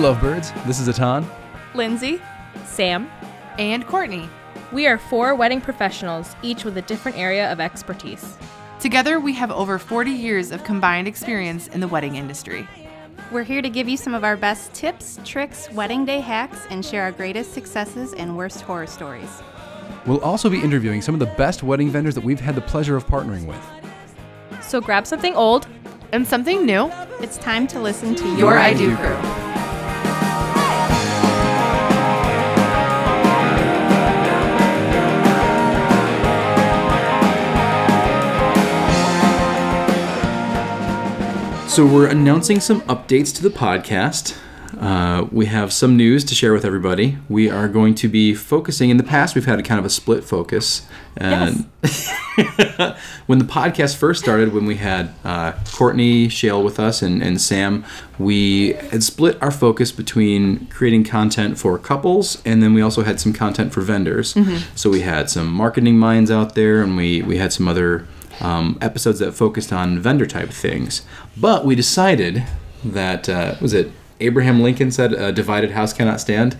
lovebirds. This is Atan. Lindsay, Sam. And Courtney. We are four wedding professionals, each with a different area of expertise. Together, we have over 40 years of combined experience in the wedding industry. We're here to give you some of our best tips, tricks, wedding day hacks, and share our greatest successes and worst horror stories. We'll also be interviewing some of the best wedding vendors that we've had the pleasure of partnering with. So grab something old. And something new, It's time to listen to your I Do crew. So we're announcing some updates to the podcast. Uh, we have some news to share with everybody. We are going to be focusing. In the past, we've had a kind of a split focus. And when the podcast first started, when we had uh, Courtney Shale with us and, and Sam, we had split our focus between creating content for couples, and then we also had some content for vendors. So we had some marketing minds out there, and we we had some other um, episodes that focused on vendor type things. But we decided that uh, was it Abraham Lincoln said, "A divided house cannot stand."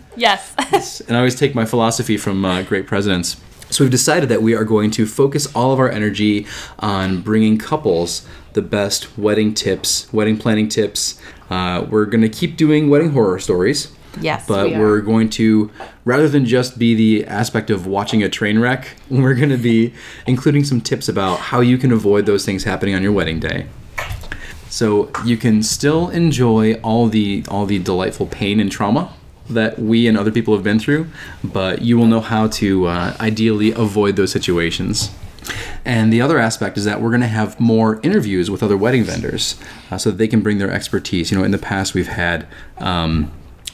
yes. and I always take my philosophy from uh, great presidents. So we've decided that we are going to focus all of our energy on bringing couples the best wedding tips, wedding planning tips. Uh, we're going to keep doing wedding horror stories. Yes, But we are. we're going to, rather than just be the aspect of watching a train wreck, we're going to be including some tips about how you can avoid those things happening on your wedding day. So you can still enjoy all the all the delightful pain and trauma that we and other people have been through, but you will know how to uh, ideally avoid those situations. And the other aspect is that we're going to have more interviews with other wedding vendors, uh, so that they can bring their expertise. You know, in the past we've had, um,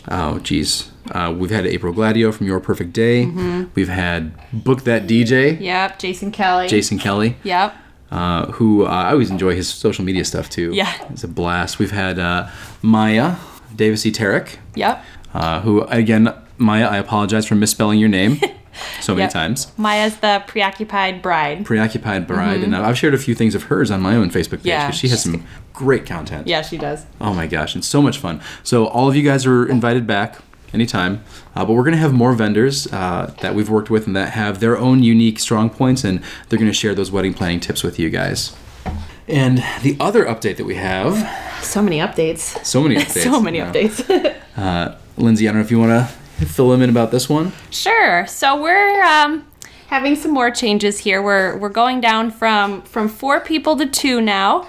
oh geez, uh, we've had April Gladio from Your Perfect Day. We've had Book That DJ, Yep. Jason Kelly. Jason Kelly Yep. uh, who uh, I always enjoy his social media stuff too. Yeah. it's a blast. We've had uh, Maya Davis E. Tarek, Yep. uh, who again, Maya, I apologize for misspelling your name so many Yep. times. Maya's the preoccupied bride. Preoccupied Bride, and I've shared a few things of hers on my own Facebook page. Mm-hmm. Yeah, she has some great content. Yeah, she does. Oh my gosh, it's so much fun. So all of you guys are invited back anytime. Uh, but we're going to have more vendors uh, that we've worked with and that have their own unique strong points, and they're going to share those wedding planning tips with you guys. And the other update that we have, So many updates. so many updates. so many updates. Uh, Lindsay, I don't know if you want to fill them in about this one. Sure. So we're um, having some more changes here. We're we're going down from from four people to two now.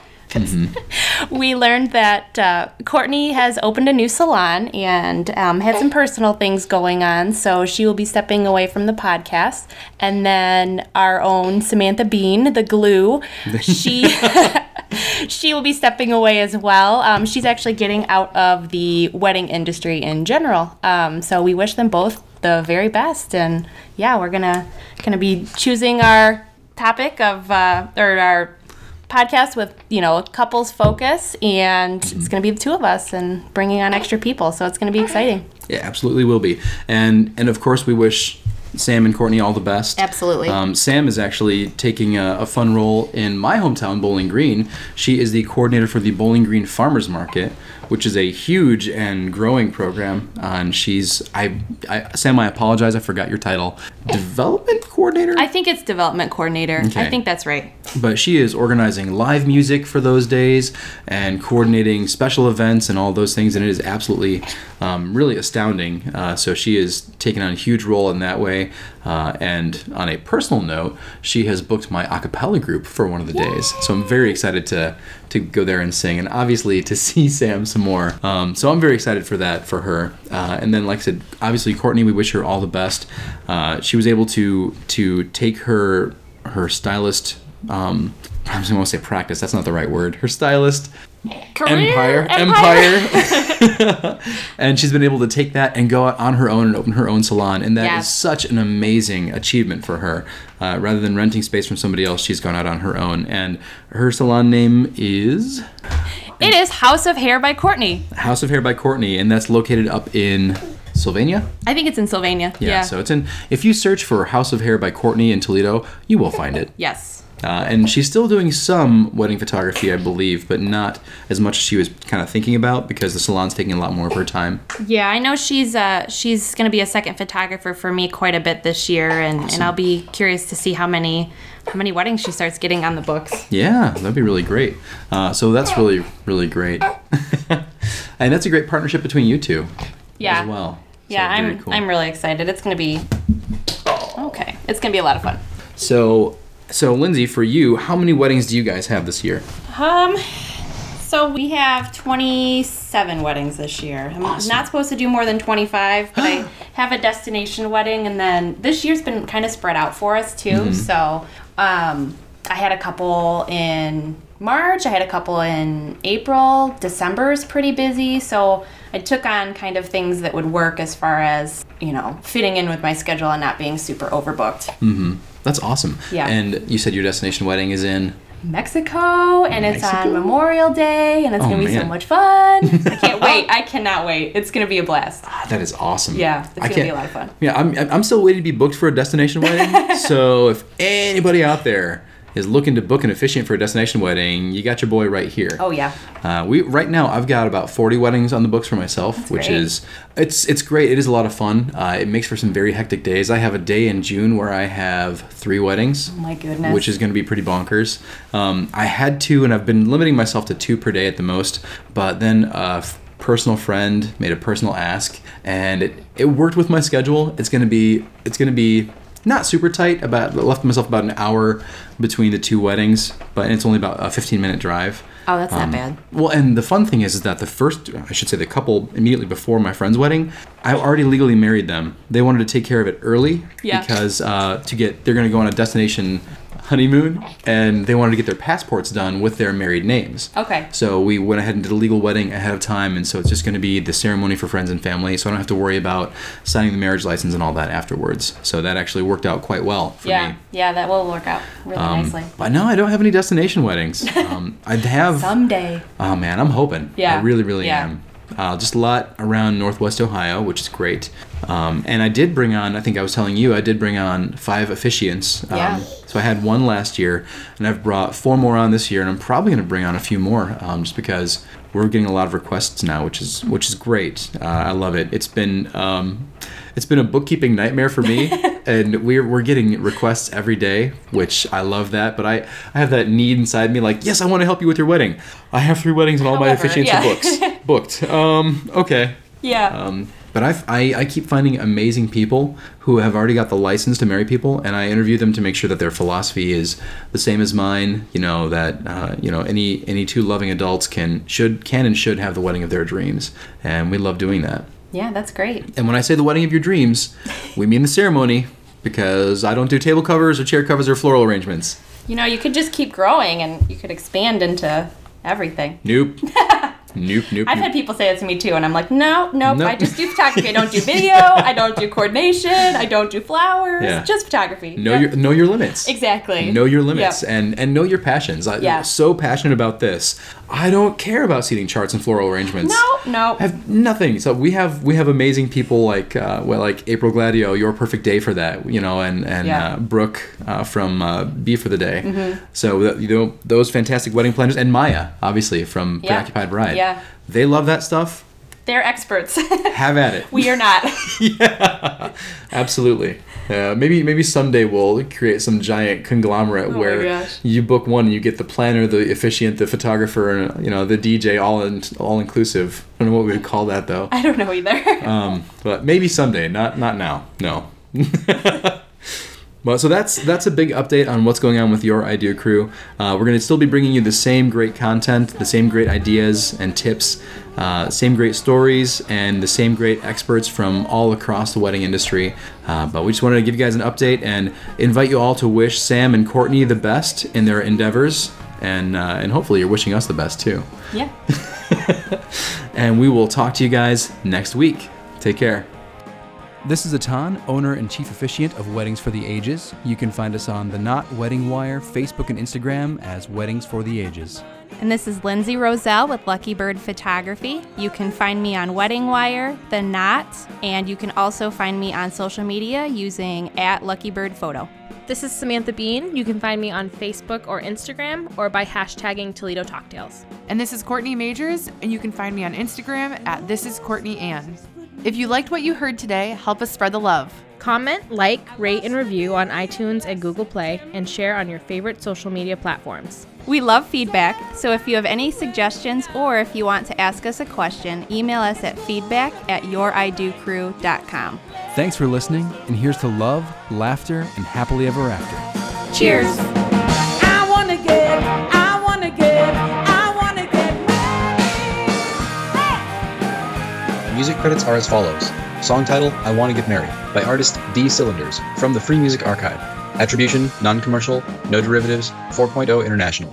we learned that uh, Courtney has opened a new salon and um, had some personal things going on, so she will be stepping away from the podcast. And then our own Samantha Bean, the glue, she she will be stepping away as well. Um, she's actually getting out of the wedding industry in general. Um, so we wish them both the very best. And yeah, we're gonna gonna be choosing our topic of uh, or our podcast with you know couples focus, and it's gonna be the two of us and bringing on extra people. So it's gonna be exciting. Yeah, absolutely will be. And and of course we wish Sam and Courtney all the best. Absolutely. Um, Sam is actually taking a, a fun role in my hometown, Bowling Green. She is the coordinator for the Bowling Green Farmers Market, which is a huge and growing program. Uh, and she's I, I Sam, I apologize, I forgot your title. Development coordinator. I think it's development coordinator. Okay. I think that's right. but she is organizing live music for those days and coordinating special events and all those things and it is absolutely um, really astounding uh, so she is taking on a huge role in that way uh, and on a personal note she has booked my a cappella group for one of the days so i'm very excited to to go there and sing and obviously to see sam some more um, so i'm very excited for that for her uh, and then like i said obviously courtney we wish her all the best uh, she was able to to take her her stylist um, I was going to say practice. That's not the right word. Her stylist empire, empire, and she's been able to take that and go out on her own and open her own salon, and that is Yes. such an amazing achievement for her. Uh, rather than renting space from somebody else, she's gone out on her own, and her salon name is It is House of Hair by Courtney. House of Hair by Courtney, and that's located up in Sylvania. I think it's in Sylvania. Yeah, Yeah. So it's in. If you search for House of Hair by Courtney in Toledo, you will find it. yes. Uh, and she's still doing some wedding photography, I believe, but not as much as she was kind of thinking about because the salon's taking a lot more of her time. Yeah, I know she's uh she's gonna be a second photographer for me quite a bit this year, and, and I'll be curious to see how many how many weddings she starts getting on the books. Yeah, that'd be really great. Uh, so that's really, really great. and that's a great partnership between you two Yeah. as well. Yeah, So I'm cool. I'm really excited. It's gonna be okay. It's gonna be a lot of fun. So, so Lindsay, for you, how many weddings do you guys have this year? Um, so we have 27 weddings this year. I'm not supposed to do more than 25, but I have a destination wedding, and then this year's been kind of spread out for us too. Mm-hmm. So, um, I had a couple in March. I had a couple in April. December is pretty busy, so I took on kind of things that would work as far as you know fitting in with my schedule and not being super overbooked. That's awesome. Yeah. And you said your destination wedding is in. Mexico and it's on Memorial Day and it's Oh, gonna be so much fun. I can't wait. I cannot wait. It's gonna be a blast. Ah, that is awesome. Yeah, it's I gonna be a lot of fun. Yeah, I'm, I'm still waiting to be booked for a destination wedding. so if anybody out there is looking to book an officiant for a destination wedding, you got your boy right here. Oh yeah. Uh, we right now I've got about 40 weddings on the books for myself, which great. is it's it's great. It is a lot of fun. Uh, it makes for some very hectic days. I have a day in June where I have three weddings. Oh my goodness. Which is going to be pretty bonkers. Um, I had two, and I've been limiting myself to two per day at the most. But then a f- personal friend made a personal ask, and it, it worked with my schedule. It's going to be it's going to be not super tight. About left myself about an hour between the two weddings, but it's only about a 15 minute drive. Oh, that's Um, not bad. Well, and the fun thing is, is that the first, I should say, the couple immediately before my friend's wedding, I already legally married them. They wanted to take care of it early Yeah. because uh, to get, they're going to go on a destination honeymoon, and they wanted to get their passports done with their married names. Okay. So we went ahead and did a legal wedding ahead of time, and so it's just going to be the ceremony for friends and family. So I don't have to worry about signing the marriage license and all that afterwards. So that actually worked out quite well for Yeah. me. Yeah, that will work out really Um, nicely. but no, I don't have any destination weddings. Um, I have. Someday. Oh man, I'm hoping. Yeah, I really, really yeah. am. Uh, just a lot around Northwest Ohio, which is great. Um, and I did bring on. I think I was telling you I did bring on five officiants. Um, Yeah. So I had one last year, and I've brought four more on this year, and I'm probably going to bring on a few more, um, just because we're getting a lot of requests now, which is which is great. Uh, I love it. It's been um, it's been a bookkeeping nightmare for me, and we're we're getting requests every day, which I love that. But I I have that need inside me, like yes, I want to help you with your wedding. I have three weddings, and all my officiants yeah. are books booked. Um, okay. Yeah. Um, but I've, I, I keep finding amazing people who have already got the license to marry people, and I interview them to make sure that their philosophy is the same as mine. You know that uh, you know any any two loving adults can should can and should have the wedding of their dreams, and we love doing that. Yeah, that's great. And when I say the wedding of your dreams, we mean the ceremony because I don't do table covers or chair covers or floral arrangements. You know, you could just keep growing and you could expand into everything. Nope. nope. Nope. I've nope. had people say that to me too, and I'm like, no, nope, Nope. I just do photography. I don't do video. I don't do coordination. I don't do flowers. Yeah. Just photography. know Yep. your know your limits. Exactly. Know your limits Yep. and and know your passions. I'm so passionate about this. I don't care about seating charts and floral arrangements. No, no. I have nothing. So we have we have amazing people like uh, well like April Gladio, your perfect day for that, you know, and and Yeah. uh, Brooke uh, from uh, B for the Day. Mm-hmm. So that, you know those fantastic wedding planners and Maya, obviously from Yeah. Preoccupied Bride. Yeah. They love that stuff. They're experts. Have at it. we are not. yeah, absolutely. Uh, maybe maybe someday we'll create some giant conglomerate Oh where you book one and you get the planner, the officiant, the photographer, and you know the DJ all in, all inclusive. I don't know what we would call that though. I don't know either. Um, but maybe someday, not not now. No. Well, so that's that's a big update on what's going on with your I Do crew. Uh, we're going to still be bringing you the same great content, the same great ideas and tips, uh, same great stories, and the same great experts from all across the wedding industry. Uh, but we just wanted to give you guys an update and invite you all to wish Sam and Courtney the best in their endeavors, and uh, and hopefully you're wishing us the best too. yeah. And we will talk to you guys next week. Take care. This is Atan, owner and chief officiant of Weddings for the Ages. You can find us on the Knot Wedding Wire, Facebook, and Instagram as Weddings for the Ages. And this is Lindsay Roselle with Lucky Bird Photography. You can find me on Wedding Wire, The Knot, and you can also find me on social media using at Lucky Bird Photo. This is Samantha Bean. You can find me on Facebook or Instagram or by hashtagging Toledo Talktails. And this is Courtney Majors, and you can find me on Instagram at This is Courtney Ann. If you liked what you heard today, help us spread the love. Comment, like, rate, and review on iTunes and Google Play, and share on your favorite social media platforms. We love feedback, so if you have any suggestions or if you want to ask us a question, email us at feedback at youridocrew.com. Thanks for listening, and here's to love, laughter, and happily ever after. Cheers! Music credits are as follows. Song title, I Wanna Get Married, by artist D Cylinders, from the Free Music Archive. Attribution, non-commercial, no derivatives, 4.0 International.